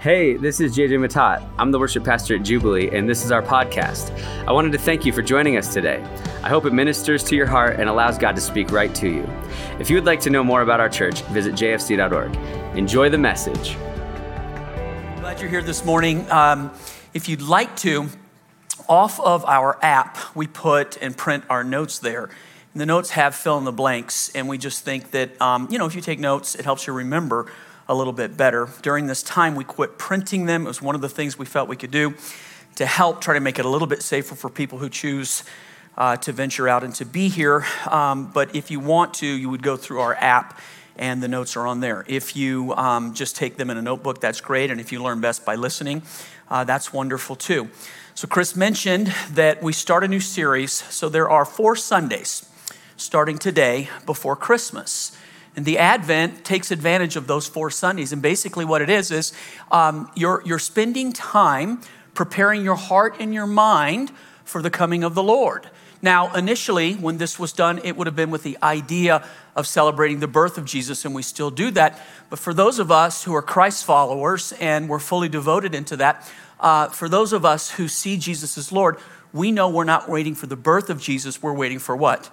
Hey, this is JJ Matat. I'm the worship pastor at Jubilee, and this is our podcast. I wanted to thank you for joining us today. I hope it ministers to your heart and allows God to speak right to you. If you would like to know more about our church, visit jfc.org. Enjoy the message. Glad you're here this morning. Um, if you'd like to, off of our app, we put and print our notes there. And the notes have fill in the blanks, and we just think that, um, you know, if you take notes, it helps you remember a little bit better. During this time, we quit printing them. It was one of the things we felt we could do to help try to make it a little bit safer for people who choose uh, to venture out and to be here. Um, but if you want to, you would go through our app and the notes are on there. If you um, just take them in a notebook, that's great. And if you learn best by listening, uh, that's wonderful too. So, Chris mentioned that we start a new series. So, there are four Sundays starting today before Christmas. And the Advent takes advantage of those four Sundays. And basically, what it is is um, you're, you're spending time preparing your heart and your mind for the coming of the Lord. Now, initially, when this was done, it would have been with the idea of celebrating the birth of Jesus, and we still do that. But for those of us who are Christ followers and we're fully devoted into that, uh, for those of us who see Jesus as Lord, we know we're not waiting for the birth of Jesus, we're waiting for what?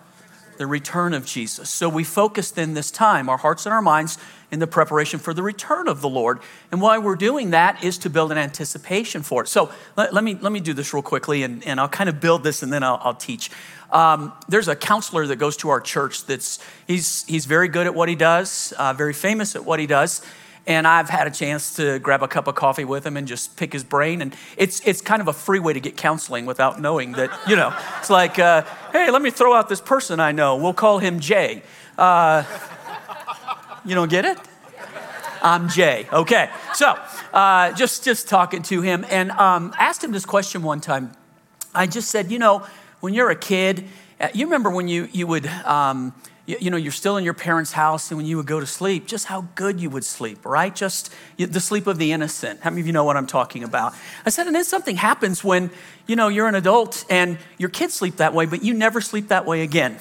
The return of Jesus. So we focused in this time, our hearts and our minds, in the preparation for the return of the Lord. And why we're doing that is to build an anticipation for it. So let, let me, let me do this real quickly, and, and I'll kind of build this and then I'll, I'll teach. Um, there's a counselor that goes to our church that's, he's, he's very good at what he does, uh, very famous at what he does and I've had a chance to grab a cup of coffee with him and just pick his brain. And it's, it's kind of a free way to get counseling without knowing that, you know, it's like, uh, hey, let me throw out this person I know. We'll call him Jay. Uh, you don't get it? I'm Jay. Okay. So uh, just, just talking to him and um, asked him this question one time. I just said, you know, when you're a kid, uh, you remember when you, you would, um, you, you, know, you're still in your parents' house, and when you would go to sleep, just how good you would sleep, right? Just the sleep of the innocent. How many of you know what I'm talking about? I said, and then something happens when, you know, you're an adult and your kids sleep that way, but you never sleep that way again.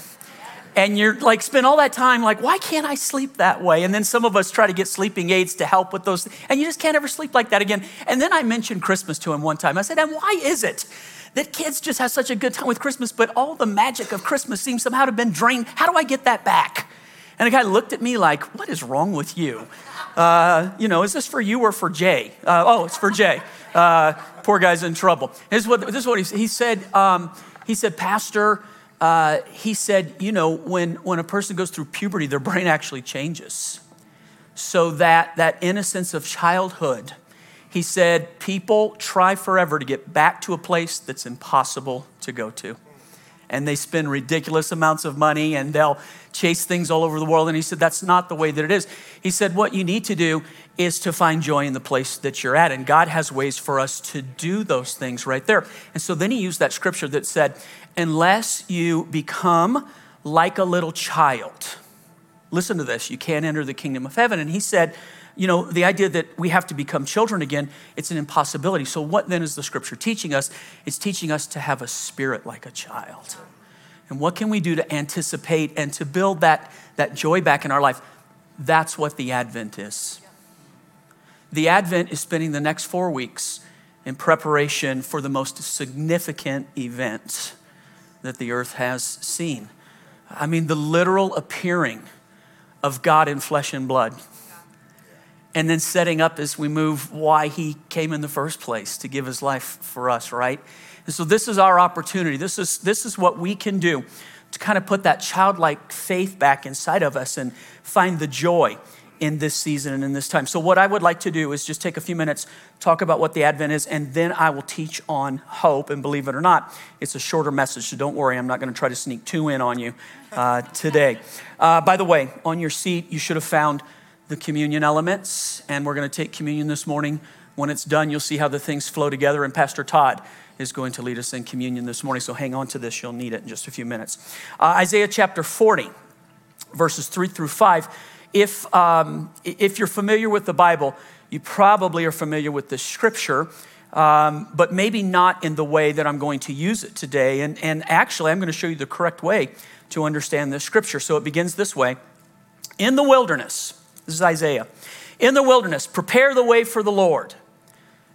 And you're like, spend all that time like, why can't I sleep that way? And then some of us try to get sleeping aids to help with those, and you just can't ever sleep like that again. And then I mentioned Christmas to him one time. I said, and why is it that kids just have such a good time with Christmas, but all the magic of Christmas seems somehow to have been drained. How do I get that back? And the guy looked at me like, What is wrong with you? Uh, you know, is this for you or for Jay? Uh, oh, it's for Jay. Uh, poor guy's in trouble. This is what, this is what he, he said. Um, he said, Pastor, uh, he said, you know, when, when a person goes through puberty, their brain actually changes. So that, that innocence of childhood, he said, People try forever to get back to a place that's impossible to go to. And they spend ridiculous amounts of money and they'll chase things all over the world. And he said, That's not the way that it is. He said, What you need to do is to find joy in the place that you're at. And God has ways for us to do those things right there. And so then he used that scripture that said, Unless you become like a little child, listen to this, you can't enter the kingdom of heaven. And he said, you know, the idea that we have to become children again, it's an impossibility. So, what then is the scripture teaching us? It's teaching us to have a spirit like a child. And what can we do to anticipate and to build that, that joy back in our life? That's what the Advent is. The Advent is spending the next four weeks in preparation for the most significant event that the earth has seen. I mean, the literal appearing of God in flesh and blood and then setting up as we move why he came in the first place to give his life for us, right? And so this is our opportunity. This is, this is what we can do to kind of put that childlike faith back inside of us and find the joy in this season and in this time. So, what I would like to do is just take a few minutes, talk about what the Advent is, and then I will teach on hope. And believe it or not, it's a shorter message, so don't worry, I'm not going to try to sneak two in on you uh, today. Uh, by the way, on your seat, you should have found the communion elements, and we're going to take communion this morning. When it's done, you'll see how the things flow together, and Pastor Todd is going to lead us in communion this morning. So hang on to this, you'll need it in just a few minutes. Uh, Isaiah chapter 40, verses 3 through 5. If, um, if you're familiar with the Bible, you probably are familiar with this scripture. Um, but maybe not in the way that I'm going to use it today. And, and actually, I'm going to show you the correct way to understand this scripture. So it begins this way In the wilderness, this is Isaiah. In the wilderness, prepare the way for the Lord.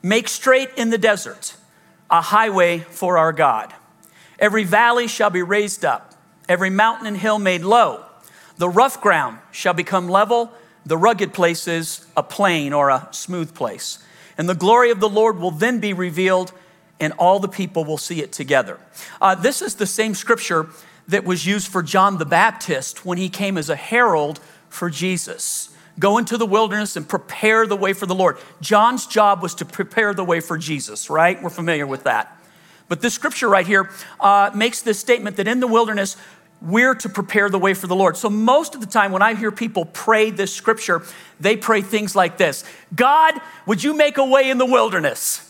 Make straight in the desert a highway for our God. Every valley shall be raised up, every mountain and hill made low. The rough ground shall become level, the rugged places a plain or a smooth place. And the glory of the Lord will then be revealed, and all the people will see it together. Uh, this is the same scripture that was used for John the Baptist when he came as a herald for Jesus. Go into the wilderness and prepare the way for the Lord. John's job was to prepare the way for Jesus, right? We're familiar with that. But this scripture right here uh, makes this statement that in the wilderness, we're to prepare the way for the Lord. So, most of the time, when I hear people pray this scripture, they pray things like this God, would you make a way in the wilderness?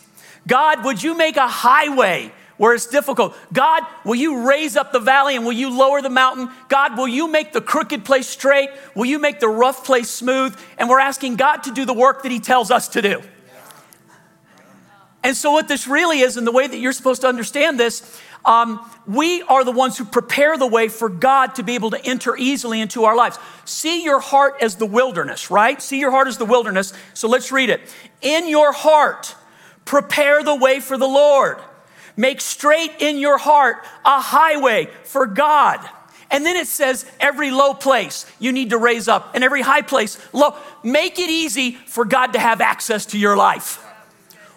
God, would you make a highway where it's difficult. God, will you raise up the valley and will you lower the mountain? God, will you make the crooked place straight? Will you make the rough place smooth? And we're asking God to do the work that He tells us to do. And so, what this really is, and the way that you're supposed to understand this, um, we are the ones who prepare the way for God to be able to enter easily into our lives. See your heart as the wilderness, right? See your heart as the wilderness. So let's read it. In your heart, prepare the way for the Lord. Make straight in your heart a highway for God. And then it says, every low place you need to raise up, and every high place low. Make it easy for God to have access to your life.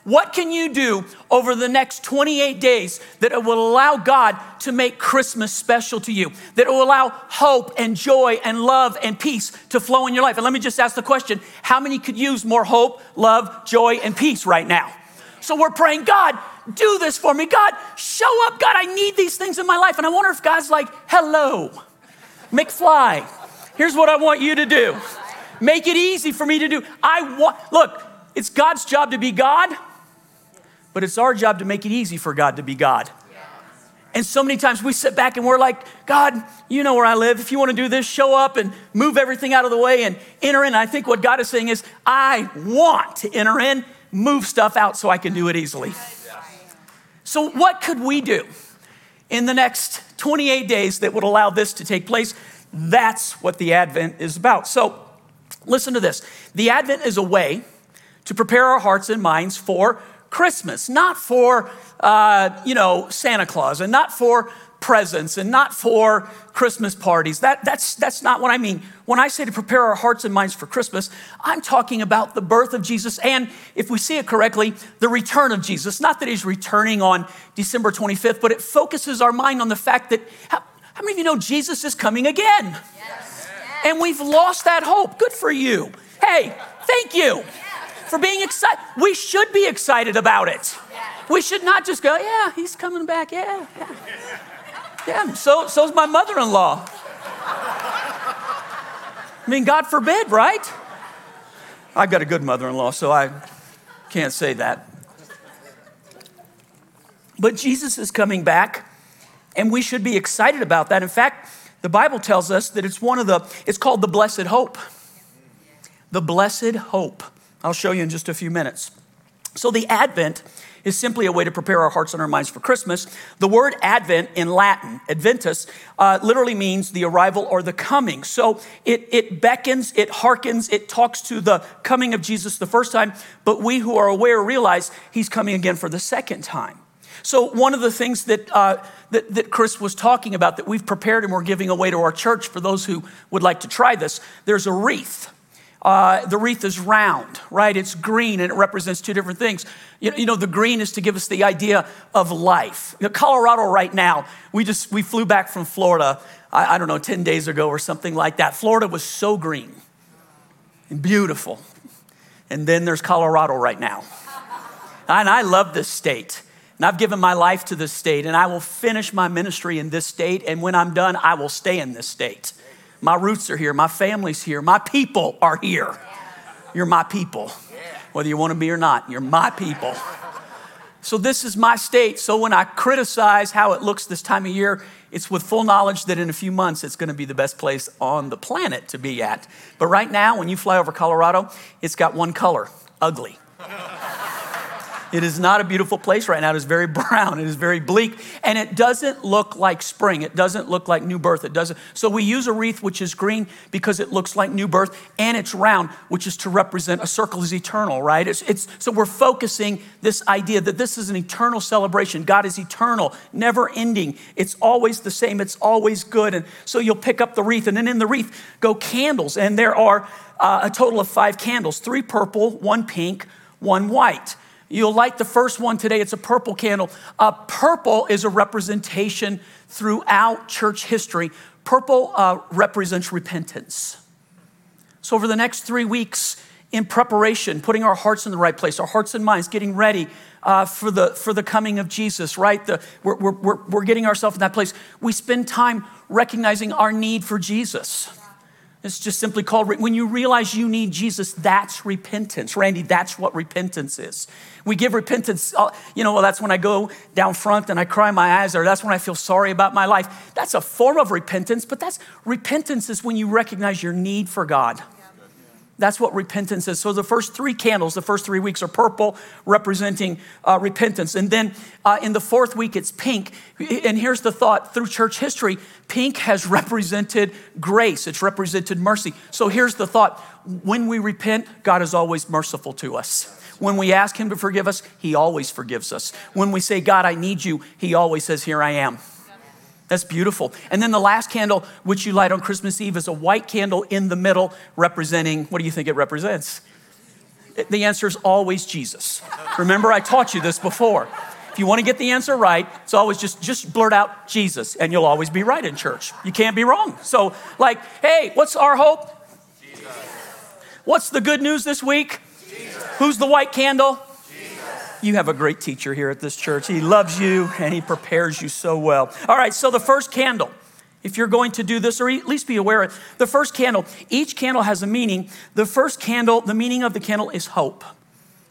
What can you do over the next 28 days that will allow God to make Christmas special to you? That will allow hope and joy and love and peace to flow in your life? And let me just ask the question how many could use more hope, love, joy, and peace right now? So we're praying, God, do this for me. God, show up. God, I need these things in my life. And I wonder if God's like, hello, McFly, here's what I want you to do. Make it easy for me to do. I want, look, it's God's job to be God, but it's our job to make it easy for God to be God. And so many times we sit back and we're like, God, you know where I live. If you want to do this, show up and move everything out of the way and enter in. I think what God is saying is, I want to enter in, move stuff out so I can do it easily. So, what could we do in the next 28 days that would allow this to take place? That's what the Advent is about. So, listen to this the Advent is a way to prepare our hearts and minds for Christmas, not for, uh, you know, Santa Claus and not for presents and not for Christmas parties. That, that's, that's not what I mean. When I say to prepare our hearts and minds for Christmas, I'm talking about the birth of Jesus and, if we see it correctly, the return of Jesus. Not that he's returning on December 25th, but it focuses our mind on the fact that how, how many of you know Jesus is coming again? Yes. And we've lost that hope. Good for you. Hey, thank you for being excited. We should be excited about it. We should not just go, yeah, he's coming back. Yeah, yeah. Yeah, so so's my mother-in-law. I mean, God forbid, right? I've got a good mother-in-law, so I can't say that. But Jesus is coming back, and we should be excited about that. In fact, the Bible tells us that it's one of the, it's called the blessed hope. The blessed hope. I'll show you in just a few minutes. So the Advent is simply a way to prepare our hearts and our minds for Christmas. The word Advent in Latin, Adventus, uh, literally means the arrival or the coming. So it, it beckons, it hearkens, it talks to the coming of Jesus the first time, but we who are aware realize he's coming again for the second time. So, one of the things that, uh, that, that, Chris was talking about that we've prepared and we're giving away to our church for those who would like to try this, there's a wreath. Uh, the wreath is round, right? It's green and it represents two different things. You, you know, the green is to give us the idea of life. You know, Colorado right now, we just, we flew back from Florida, I, I don't know, 10 days ago or something like that. Florida was so green and beautiful. And then there's Colorado right now. And I love this state. And I've given my life to this state, and I will finish my ministry in this state. And when I'm done, I will stay in this state. My roots are here. My family's here. My people are here. You're my people. Whether you want to be or not, you're my people. So, this is my state. So, when I criticize how it looks this time of year, it's with full knowledge that in a few months it's going to be the best place on the planet to be at. But right now, when you fly over Colorado, it's got one color ugly. It is not a beautiful place right now. It is very brown. It is very bleak. And it doesn't look like spring. It doesn't look like new birth. It doesn't. So we use a wreath which is green because it looks like new birth and it's round, which is to represent a circle is eternal, right? It's, it's, so we're focusing this idea that this is an eternal celebration. God is eternal, never ending. It's always the same. It's always good. And so you'll pick up the wreath and then in the wreath go candles. And there are uh, a total of five candles, three purple, one pink, one white. You'll light the first one today. It's a purple candle. Uh, purple is a representation throughout church history. Purple uh, represents repentance. So, over the next three weeks, in preparation, putting our hearts in the right place, our hearts and minds, getting ready uh, for, the, for the coming of Jesus, right? The, we're, we're, we're getting ourselves in that place. We spend time recognizing our need for Jesus. It's just simply called, when you realize you need Jesus, that's repentance. Randy, that's what repentance is. We give repentance, uh, you know, well, that's when I go down front and I cry my eyes, or that's when I feel sorry about my life. That's a form of repentance, but that's repentance is when you recognize your need for God. That's what repentance is. So the first three candles, the first three weeks are purple, representing uh, repentance. And then uh, in the fourth week, it's pink. And here's the thought through church history, pink has represented grace, it's represented mercy. So here's the thought when we repent, God is always merciful to us. When we ask Him to forgive us, He always forgives us. When we say, God, I need you, He always says, Here I am. That's beautiful. And then the last candle, which you light on Christmas Eve, is a white candle in the middle, representing what do you think it represents? The answer is always Jesus. Remember, I taught you this before. If you want to get the answer right, it's always just just blurt out Jesus, and you'll always be right in church. You can't be wrong. So, like, hey, what's our hope? Jesus. What's the good news this week? Jesus. Who's the white candle? You have a great teacher here at this church. He loves you and he prepares you so well. All right, so the first candle, if you're going to do this, or at least be aware of it, the first candle, each candle has a meaning. The first candle, the meaning of the candle is hope.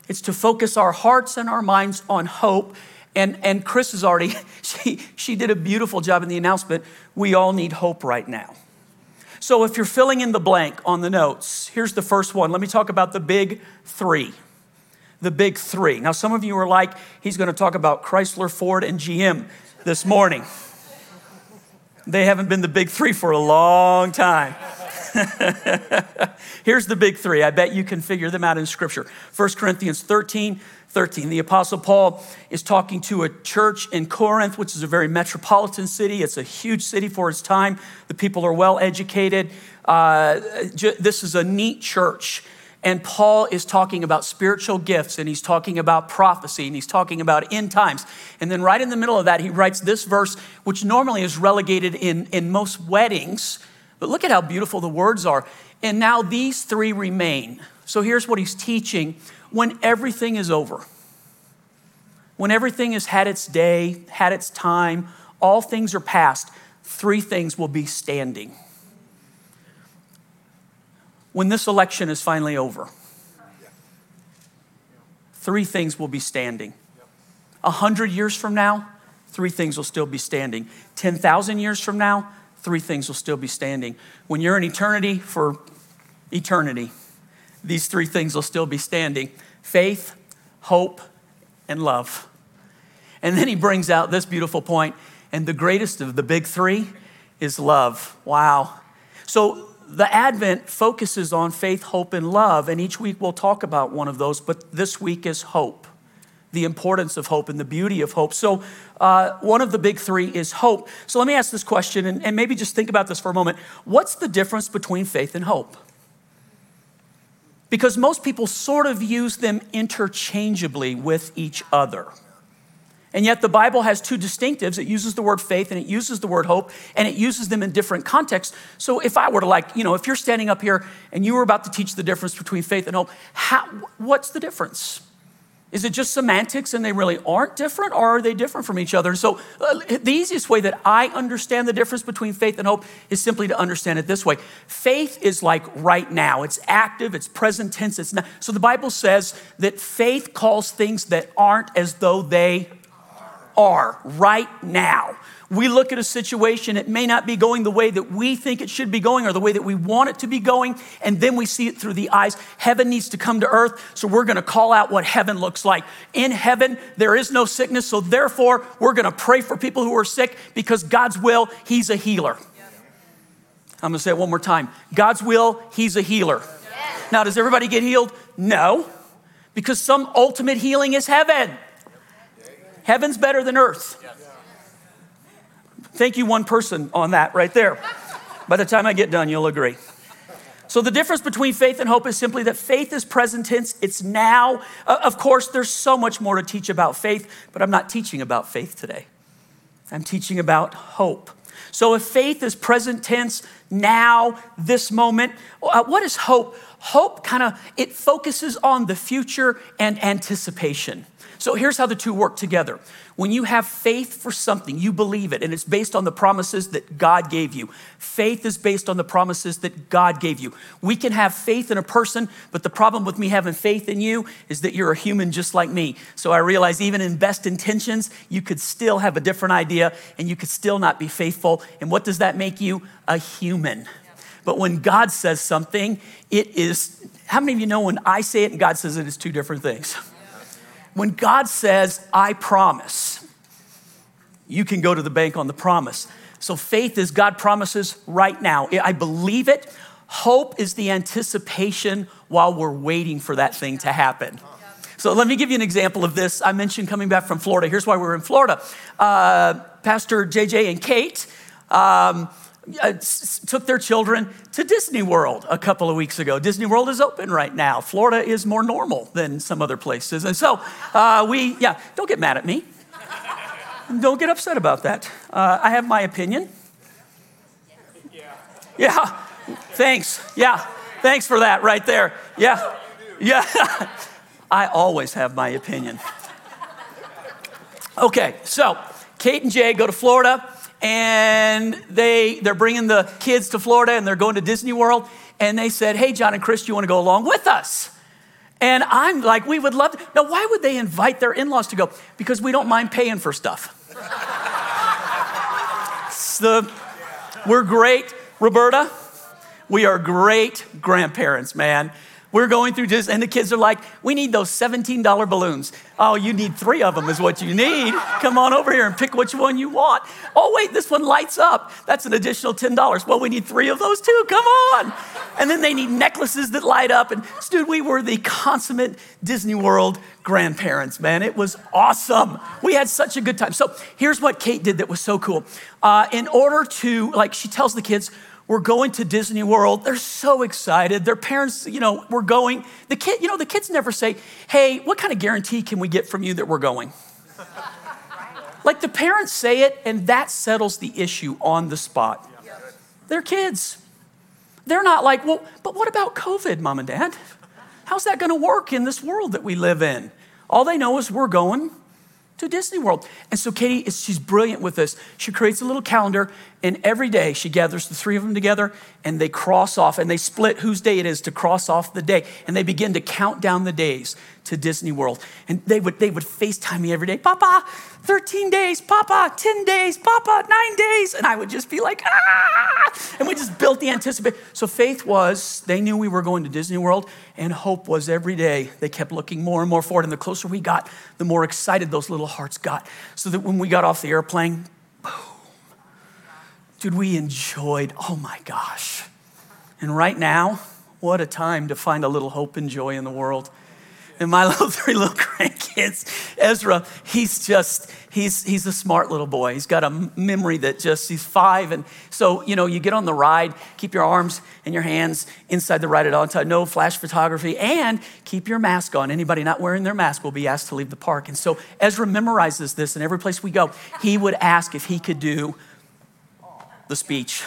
It's to focus our hearts and our minds on hope. And, and Chris has already, she, she did a beautiful job in the announcement. We all need hope right now. So if you're filling in the blank on the notes, here's the first one. Let me talk about the big three the big three. Now, some of you are like, he's going to talk about Chrysler, Ford, and GM this morning. They haven't been the big three for a long time. Here's the big three. I bet you can figure them out in Scripture. 1 Corinthians 13, 13. The Apostle Paul is talking to a church in Corinth, which is a very metropolitan city. It's a huge city for its time. The people are well educated. Uh, this is a neat church. And Paul is talking about spiritual gifts and he's talking about prophecy and he's talking about end times. And then, right in the middle of that, he writes this verse, which normally is relegated in, in most weddings. But look at how beautiful the words are. And now these three remain. So here's what he's teaching when everything is over, when everything has had its day, had its time, all things are past, three things will be standing when this election is finally over, three things will be standing. A hundred years from now, three things will still be standing. 10,000 years from now, three things will still be standing. When you're in eternity for eternity, these three things will still be standing faith, hope, and love. And then he brings out this beautiful point, and the greatest of the big three is love. Wow. So the Advent focuses on faith, hope, and love, and each week we'll talk about one of those, but this week is hope, the importance of hope and the beauty of hope. So, uh, one of the big three is hope. So, let me ask this question and, and maybe just think about this for a moment. What's the difference between faith and hope? Because most people sort of use them interchangeably with each other. And yet the Bible has two distinctives. It uses the word faith and it uses the word hope, and it uses them in different contexts. So if I were to like, you know, if you're standing up here and you were about to teach the difference between faith and hope, how, what's the difference? Is it just semantics and they really aren't different, or are they different from each other? So, uh, the easiest way that I understand the difference between faith and hope is simply to understand it this way faith is like right now, it's active, it's present tense. It's not. So, the Bible says that faith calls things that aren't as though they are right now. We look at a situation, it may not be going the way that we think it should be going or the way that we want it to be going, and then we see it through the eyes. Heaven needs to come to earth, so we're gonna call out what heaven looks like. In heaven, there is no sickness, so therefore, we're gonna pray for people who are sick because God's will, He's a healer. I'm gonna say it one more time God's will, He's a healer. Now, does everybody get healed? No, because some ultimate healing is heaven. Heaven's better than earth. Thank you, one person on that right there. By the time I get done, you'll agree. So, the difference between faith and hope is simply that faith is present tense, it's now. Uh, of course, there's so much more to teach about faith, but I'm not teaching about faith today. I'm teaching about hope. So, if faith is present tense, now, this moment, uh, what is hope? Hope kind of it focuses on the future and anticipation. So here's how the two work together. When you have faith for something, you believe it, and it's based on the promises that God gave you. Faith is based on the promises that God gave you. We can have faith in a person, but the problem with me having faith in you is that you're a human just like me. So I realize even in best intentions, you could still have a different idea and you could still not be faithful. And what does that make you? A human. But when God says something, it is, how many of you know when I say it and God says it is two different things? When God says, I promise, you can go to the bank on the promise. So faith is God promises right now. I believe it. Hope is the anticipation while we're waiting for that thing to happen. So let me give you an example of this. I mentioned coming back from Florida. Here's why we're in Florida. Uh, Pastor JJ and Kate um, uh, took their children to Disney World a couple of weeks ago. Disney World is open right now. Florida is more normal than some other places. And so uh, we, yeah, don't get mad at me. Don't get upset about that. Uh, I have my opinion. Yeah, thanks. Yeah, thanks for that right there. Yeah, yeah. I always have my opinion. Okay, so Kate and Jay go to Florida and they, they're bringing the kids to Florida and they're going to Disney World. And they said, Hey, John and Chris, you want to go along with us? And I'm like, We would love to. Now, why would they invite their in laws to go? Because we don't mind paying for stuff. we're great, Roberta. We are great grandparents, man. We're going through this, and the kids are like, we need those $17 balloons. Oh, you need three of them, is what you need. Come on over here and pick which one you want. Oh, wait, this one lights up. That's an additional $10. Well, we need three of those too. Come on. And then they need necklaces that light up. And, dude, we were the consummate Disney World grandparents, man. It was awesome. We had such a good time. So here's what Kate did that was so cool. Uh, in order to, like, she tells the kids, we're going to Disney World. They're so excited. Their parents, you know, we're going. The kid, you know, the kids never say, "Hey, what kind of guarantee can we get from you that we're going?" like the parents say it, and that settles the issue on the spot. They're kids. They're not like, well, but what about COVID, mom and dad? How's that going to work in this world that we live in? All they know is we're going to Disney World. And so Katie, she's brilliant with this. She creates a little calendar, and every day she gathers the three of them together and they cross off and they split whose day it is to cross off the day. And they begin to count down the days to Disney World. And they would, they would FaceTime me every day, Papa, 13 days, Papa, 10 days, Papa, nine days. And I would just be like, ah! And we just built the anticipation. So faith was, they knew we were going to Disney World, and hope was every day they kept looking more and more forward. And the closer we got, the more excited those little hearts got. So that when we got off the airplane, boom, dude, we enjoyed, oh my gosh. And right now, what a time to find a little hope and joy in the world. And my little three little grandkids, Ezra, he's just, he's, he's a smart little boy. He's got a memory that just, he's five. And so, you know, you get on the ride, keep your arms and your hands inside the ride at all times, no flash photography, and keep your mask on. Anybody not wearing their mask will be asked to leave the park. And so Ezra memorizes this, and every place we go, he would ask if he could do the speech.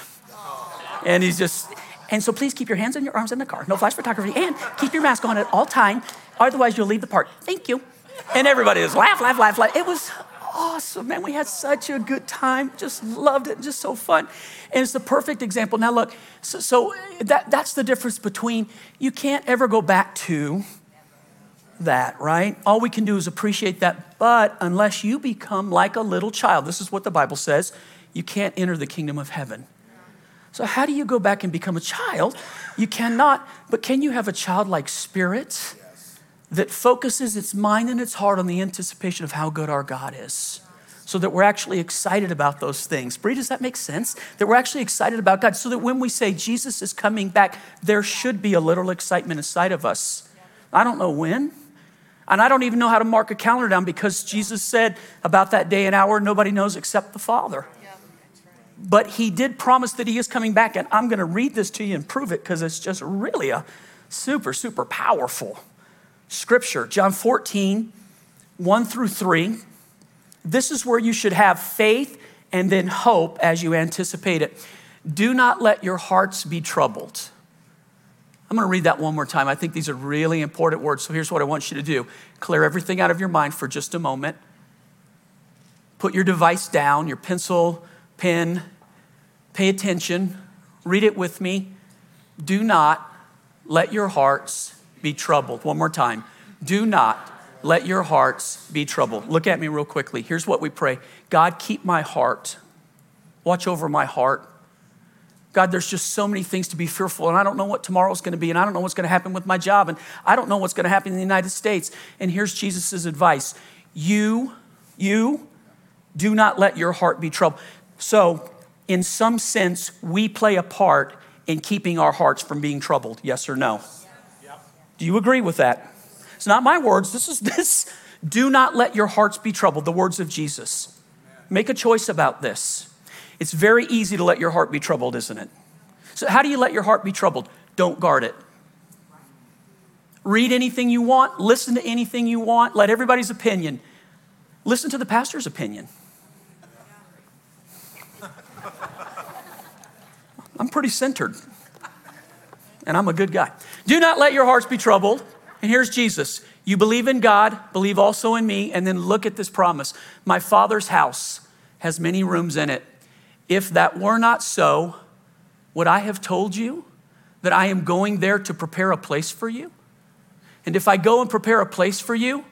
And he's just, and so please keep your hands and your arms in the car. No flash photography. And keep your mask on at all time. Otherwise, you'll leave the park. Thank you. And everybody just laugh, laugh, laugh, laugh. It was awesome, man. We had such a good time. Just loved it. Just so fun. And it's the perfect example. Now, look, so, so that, that's the difference between you can't ever go back to that, right? All we can do is appreciate that. But unless you become like a little child, this is what the Bible says, you can't enter the kingdom of heaven. So, how do you go back and become a child? You cannot, but can you have a childlike spirit that focuses its mind and its heart on the anticipation of how good our God is? So that we're actually excited about those things. Bree, does that make sense? That we're actually excited about God. So that when we say Jesus is coming back, there should be a little excitement inside of us. I don't know when, and I don't even know how to mark a calendar down because Jesus said about that day and hour, nobody knows except the Father. But he did promise that he is coming back, and I'm going to read this to you and prove it because it's just really a super, super powerful scripture. John 14, 1 through 3. This is where you should have faith and then hope as you anticipate it. Do not let your hearts be troubled. I'm going to read that one more time. I think these are really important words. So here's what I want you to do clear everything out of your mind for just a moment. Put your device down, your pencil, pen, pay attention, read it with me. Do not let your hearts be troubled. One more time. Do not let your hearts be troubled. Look at me real quickly. Here's what we pray God, keep my heart. Watch over my heart. God, there's just so many things to be fearful, and I don't know what tomorrow's to be, and I don't know what's to happen with my job, and I don't know what's to happen in the United States. And here's Jesus' advice You, you, do not let your heart be troubled. So, in some sense, we play a part in keeping our hearts from being troubled. Yes or no? Do you agree with that? It's not my words. This is this. Do not let your hearts be troubled. The words of Jesus. Make a choice about this. It's very easy to let your heart be troubled, isn't it? So, how do you let your heart be troubled? Don't guard it. Read anything you want, listen to anything you want, let everybody's opinion. Listen to the pastor's opinion. I'm pretty centered, and I'm a good guy. Do not let your hearts be troubled. And here's Jesus. You believe in God, believe also in me, and then look at this promise. My Father's house has many rooms in it. If that were not so, would I have told you that I am going there to prepare a place for you? And if I go and prepare a place for you,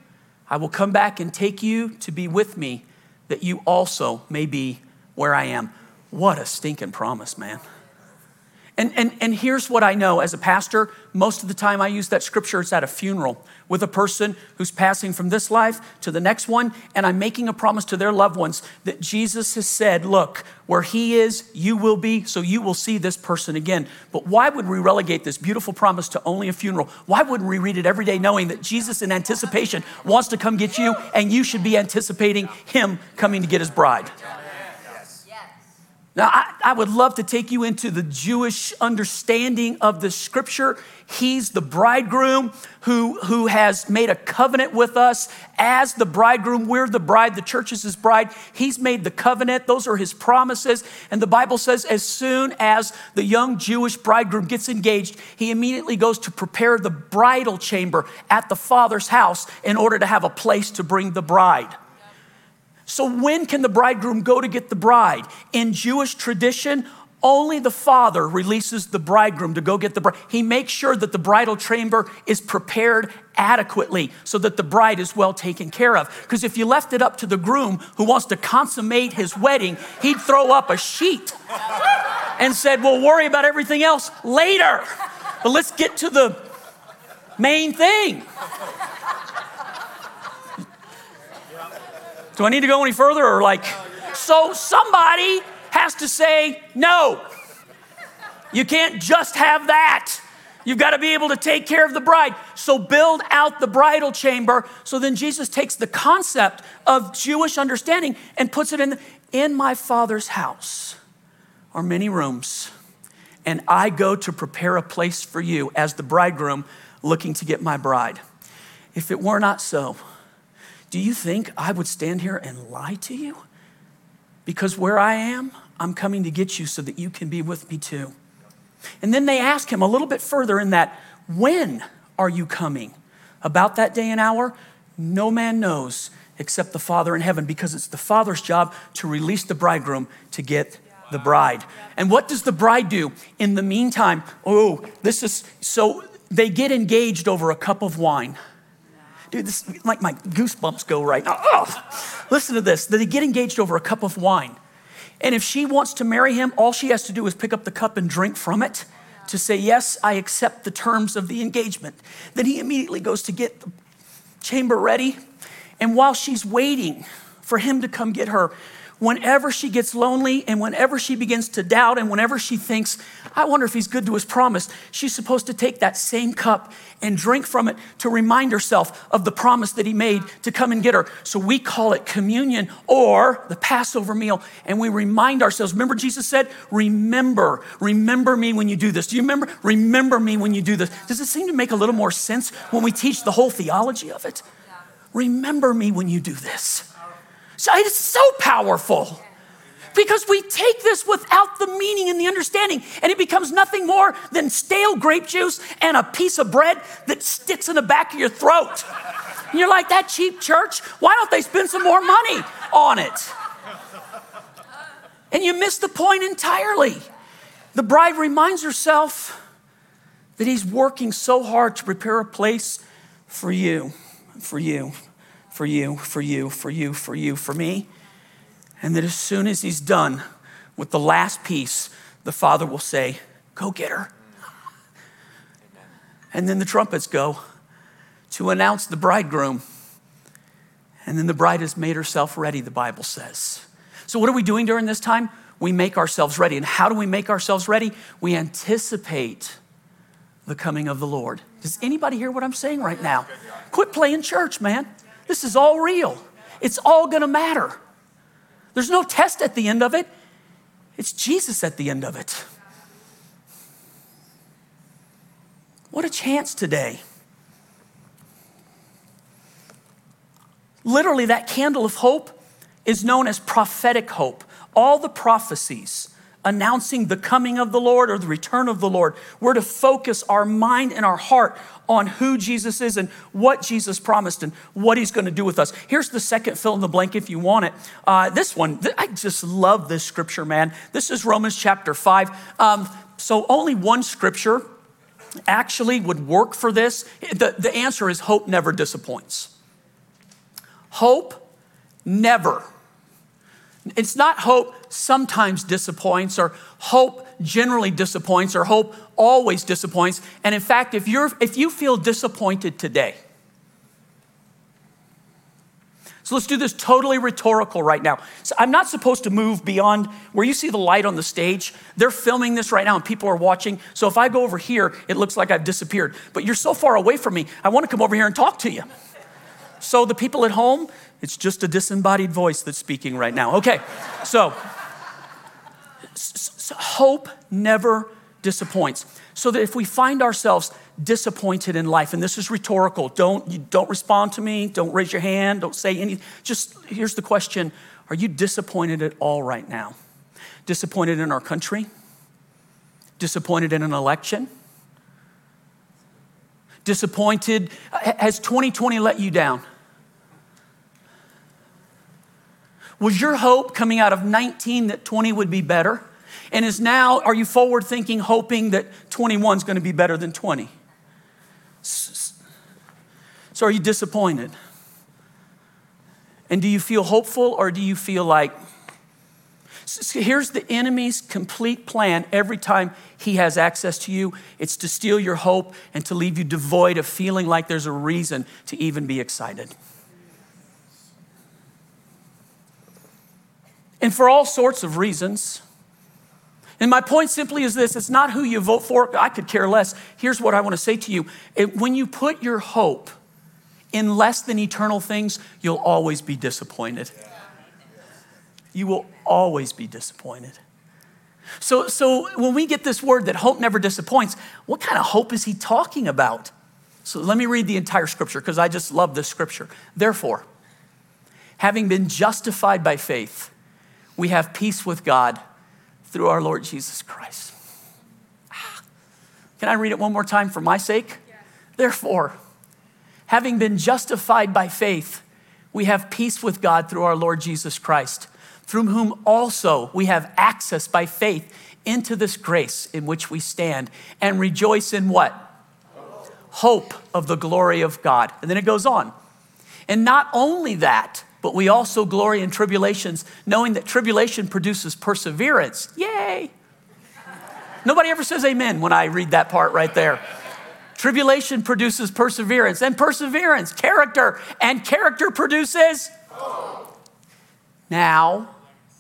I will come back and take you to be with me, that you also may be where I am. What a stinking promise, man. And, and, and here's what I know as a pastor most of the time I use that scripture, it's at a funeral with a person who's passing from this life to the next one, and I'm making a promise to their loved ones that Jesus has said, Look, where He is, you will be, so you will see this person again. But why would we relegate this beautiful promise to only a funeral? Why wouldn't we read it every day knowing that Jesus, in anticipation, wants to come get you, and you should be anticipating Him coming to get His bride? Now, I, I, would love to take you into the Jewish understanding of the scripture. He's the bridegroom who, who has made a covenant with us as the bridegroom. We're the bride, the church is his bride. He's made the covenant, those are his promises. And the Bible says, as soon as the young Jewish bridegroom gets engaged, he immediately goes to prepare the bridal chamber at the father's house in order to have a place to bring the bride. So, when can the bridegroom go to get the bride? In Jewish tradition, only the father releases the bridegroom to go get the bride. He makes sure that the bridal chamber is prepared adequately so that the bride is well taken care of. Because if you left it up to the groom who wants to consummate his wedding, he'd throw up a sheet and said, We'll worry about everything else later. But let's get to the main thing. Do I need to go any further or like? So somebody has to say no. You can't just have that. You've got to be able to take care of the bride. So build out the bridal chamber. So then Jesus takes the concept of Jewish understanding and puts it in in my father's house are many rooms. And I go to prepare a place for you as the bridegroom looking to get my bride. If it were not so, do you think I would stand here and lie to you? Because where I am, I'm coming to get you so that you can be with me too. And then they ask him a little bit further in that, When are you coming? About that day and hour, no man knows except the Father in heaven, because it's the Father's job to release the bridegroom to get the bride. And what does the bride do? In the meantime, oh, this is so they get engaged over a cup of wine. Dude, this like my goosebumps go right now. Oh, listen to this. They get engaged over a cup of wine. And if she wants to marry him, all she has to do is pick up the cup and drink from it to say, Yes, I accept the terms of the engagement. Then he immediately goes to get the chamber ready. And while she's waiting for him to come get her, whenever she gets lonely and whenever she begins to doubt and whenever she thinks, I wonder if he's good to his promise, she's supposed to take that same cup and drink from it to remind herself of the promise that he made to come and get her. So we call it communion or the Passover meal. And we remind ourselves. Remember, Jesus said, Remember, remember me when you do this. Do you remember? Remember me when you do this. Does it seem to make a little more sense when we teach the whole theology of it? Remember me when you do this. It's so powerful because we take this without the meaning and the understanding, and it becomes nothing more than stale grape juice and a piece of bread that sticks in the back of your throat. And you're like, that cheap church, why don't they spend some more money on it? And you miss the point entirely. The bride reminds herself that he's working so hard to prepare a place for you, for you for you, for you, for you, for you, for me. And that as soon as he's done with the last piece, the Father will say, Go get her. And then the trumpets go to announce the bridegroom. And then the bride has made herself ready, the Bible says. So, what are we doing during this time? We make ourselves ready. And how do we make ourselves ready? We anticipate the coming of the Lord. Does anybody hear what I'm saying right now? Quit playing church, man. This is all real. It's all gonna matter. There's no test at the end of it, it's Jesus at the end of it. What a chance today. Literally, that candle of hope is known as prophetic hope. All the prophecies announcing the coming of the Lord or the return of the Lord. We're to focus our mind and our heart on who Jesus is and what Jesus promised and what he's going to do with us. Here's the second fill in the blank if you want it. Uh, this one, I just love this scripture, man. This is Romans chapter 5. Um, so only one scripture actually would work for this. The, the answer is hope never disappoints. Hope never it's not hope sometimes disappoints or hope generally disappoints or hope always disappoints. And in fact, if, you're, if you feel disappointed today, so let's do this totally rhetorical right now. So I'm not supposed to move beyond where you see the light on the stage. They're filming this right now and people are watching. So if I go over here, it looks like I've disappeared. But you're so far away from me, I want to come over here and talk to you. So the people at home, it's just a disembodied voice that's speaking right now. Okay, so, hope never disappoints. So that if we find ourselves disappointed in life, and this is rhetorical, don't, don't respond to me, don't raise your hand, don't say anything. Just here's the question Are you disappointed at all right now? Disappointed in our country? Disappointed in an election? Disappointed? Has 2020 let you down? Was your hope coming out of 19 that 20 would be better? And is now, are you forward thinking, hoping that 21 is going to be better than 20? So are you disappointed? And do you feel hopeful or do you feel like, here's the enemy's complete plan every time he has access to you it's to steal your hope and to leave you devoid of feeling like there's a reason to even be excited. And for all sorts of reasons. And my point simply is this it's not who you vote for. I could care less. Here's what I want to say to you when you put your hope in less than eternal things, you'll always be disappointed. You will always be disappointed. So, so when we get this word that hope never disappoints, what kind of hope is he talking about? So let me read the entire scripture because I just love this scripture. Therefore, having been justified by faith, we have peace with God through our Lord Jesus Christ. Ah. Can I read it one more time for my sake? Yes. Therefore, having been justified by faith, we have peace with God through our Lord Jesus Christ, through whom also we have access by faith into this grace in which we stand and rejoice in what? Hope of the glory of God. And then it goes on. And not only that, but we also glory in tribulations, knowing that tribulation produces perseverance. Yay! Nobody ever says amen when I read that part right there. Tribulation produces perseverance, and perseverance, character, and character produces hope. Now,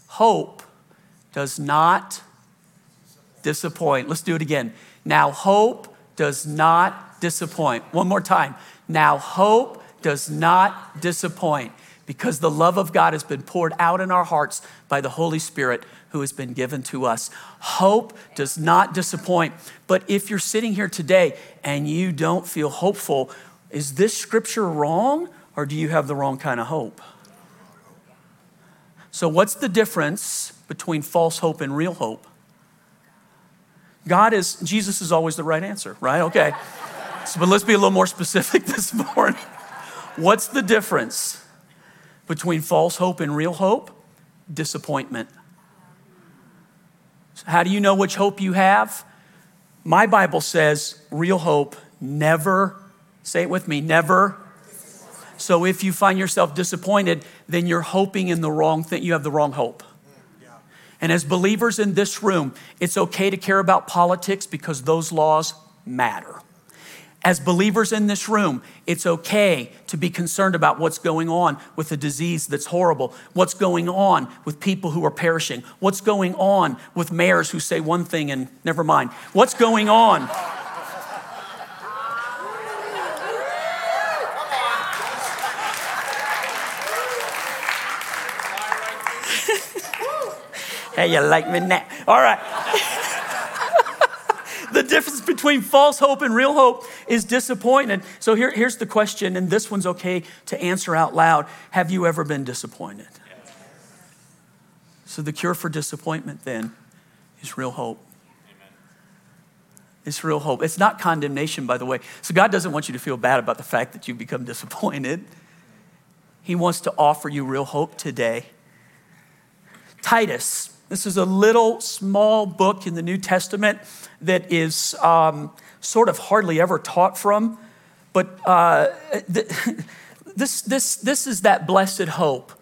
hope does not disappoint. Let's do it again. Now, hope does not disappoint. One more time. Now, hope does not disappoint because the love of God has been poured out in our hearts by the Holy Spirit who has been given to us. Hope does not disappoint. But if you're sitting here today and you don't feel hopeful, is this scripture wrong or do you have the wrong kind of hope? So, what's the difference between false hope and real hope? God is, Jesus is always the right answer, right? Okay. So, but let's be a little more specific this morning. What's the difference between false hope and real hope? Disappointment. How do you know which hope you have? My Bible says real hope never, say it with me, never. So if you find yourself disappointed, then you're hoping in the wrong thing. You have the wrong hope. And as believers in this room, it's okay to care about politics because those laws matter. As believers in this room, it's okay to be concerned about what's going on with a disease that's horrible, what's going on with people who are perishing, what's going on with mayors who say one thing and never mind, what's going on. hey, you like me now? All right the difference between false hope and real hope is disappointment. So here, here's the question, and this one's okay to answer out loud Have you ever been disappointed? So the cure for disappointment then is real hope. It's real hope. It's not condemnation, by the way. So God doesn't want you to feel bad about the fact that you've become disappointed. He wants to offer you real hope today. Titus this is a little small book in the New Testament that is um, sort of hardly ever taught from, but uh, this, this, this is that blessed hope.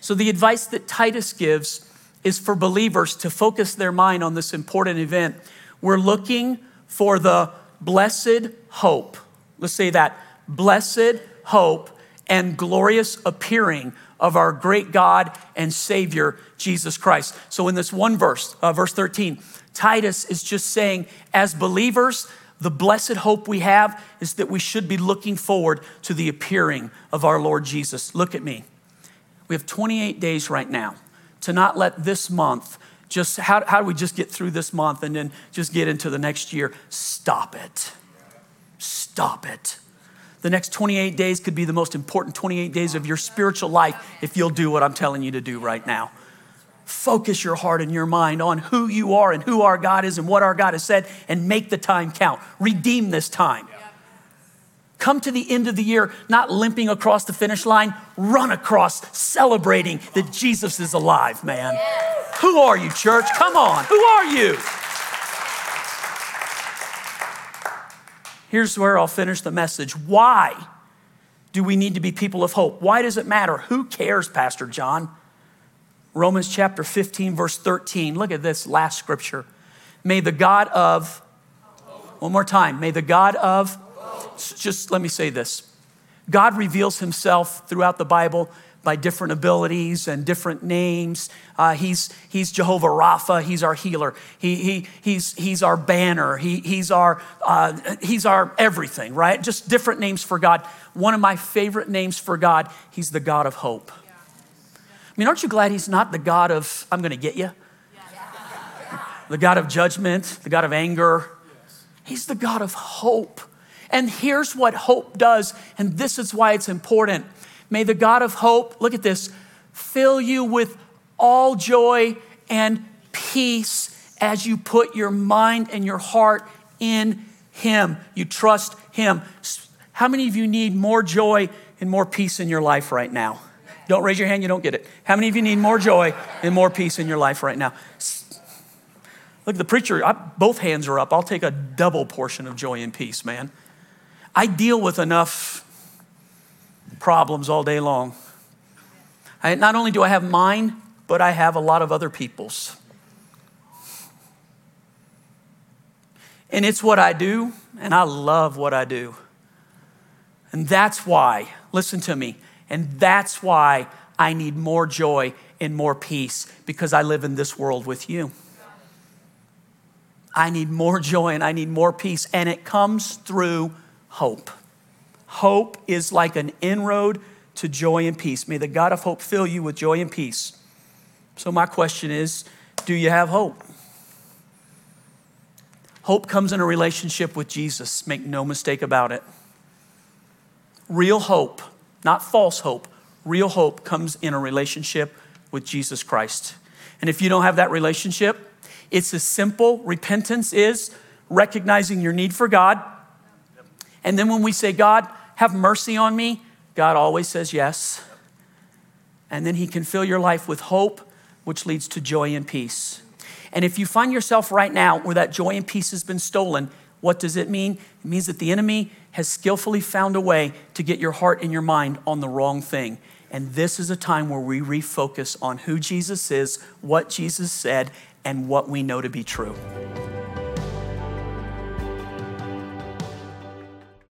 So, the advice that Titus gives is for believers to focus their mind on this important event. We're looking for the blessed hope. Let's say that blessed hope and glorious appearing of our great God and Savior, Jesus Christ. So, in this one verse, uh, verse 13, Titus is just saying, as believers, the blessed hope we have is that we should be looking forward to the appearing of our Lord Jesus. Look at me. We have 28 days right now to not let this month just, how, how do we just get through this month and then just get into the next year? Stop it. Stop it. The next 28 days could be the most important 28 days of your spiritual life if you'll do what I'm telling you to do right now. Focus your heart and your mind on who you are and who our God is and what our God has said and make the time count. Redeem this time. Come to the end of the year not limping across the finish line, run across celebrating that Jesus is alive, man. Who are you, church? Come on. Who are you? Here's where I'll finish the message. Why do we need to be people of hope? Why does it matter? Who cares, Pastor John? Romans chapter 15, verse 13. Look at this last scripture. May the God of, one more time, may the God of, just let me say this. God reveals himself throughout the Bible by different abilities and different names. Uh, he's, he's Jehovah Rapha, he's our healer. He, he, he's, he's our banner, he, he's, our, uh, he's our everything, right? Just different names for God. One of my favorite names for God, he's the God of hope. I mean, aren't you glad he's not the God of, I'm gonna get you? The God of judgment, the God of anger. He's the God of hope. And here's what hope does, and this is why it's important May the God of hope, look at this, fill you with all joy and peace as you put your mind and your heart in Him. You trust Him. How many of you need more joy and more peace in your life right now? Don't raise your hand, you don't get it. How many of you need more joy and more peace in your life right now? Look, at the preacher, I, both hands are up. I'll take a double portion of joy and peace, man. I deal with enough problems all day long. I, not only do I have mine, but I have a lot of other people's. And it's what I do, and I love what I do. And that's why, listen to me, and that's why I need more joy and more peace because I live in this world with you. I need more joy and I need more peace, and it comes through hope. Hope is like an inroad to joy and peace. May the God of hope fill you with joy and peace. So, my question is do you have hope? Hope comes in a relationship with Jesus, make no mistake about it. Real hope, not false hope, real hope comes in a relationship with Jesus Christ. And if you don't have that relationship, it's as simple. Repentance is recognizing your need for God. And then when we say, God, have mercy on me, God always says yes. And then He can fill your life with hope, which leads to joy and peace. And if you find yourself right now where that joy and peace has been stolen, what does it mean? It means that the enemy has skillfully found a way to get your heart and your mind on the wrong thing. And this is a time where we refocus on who Jesus is, what Jesus said, and what we know to be true.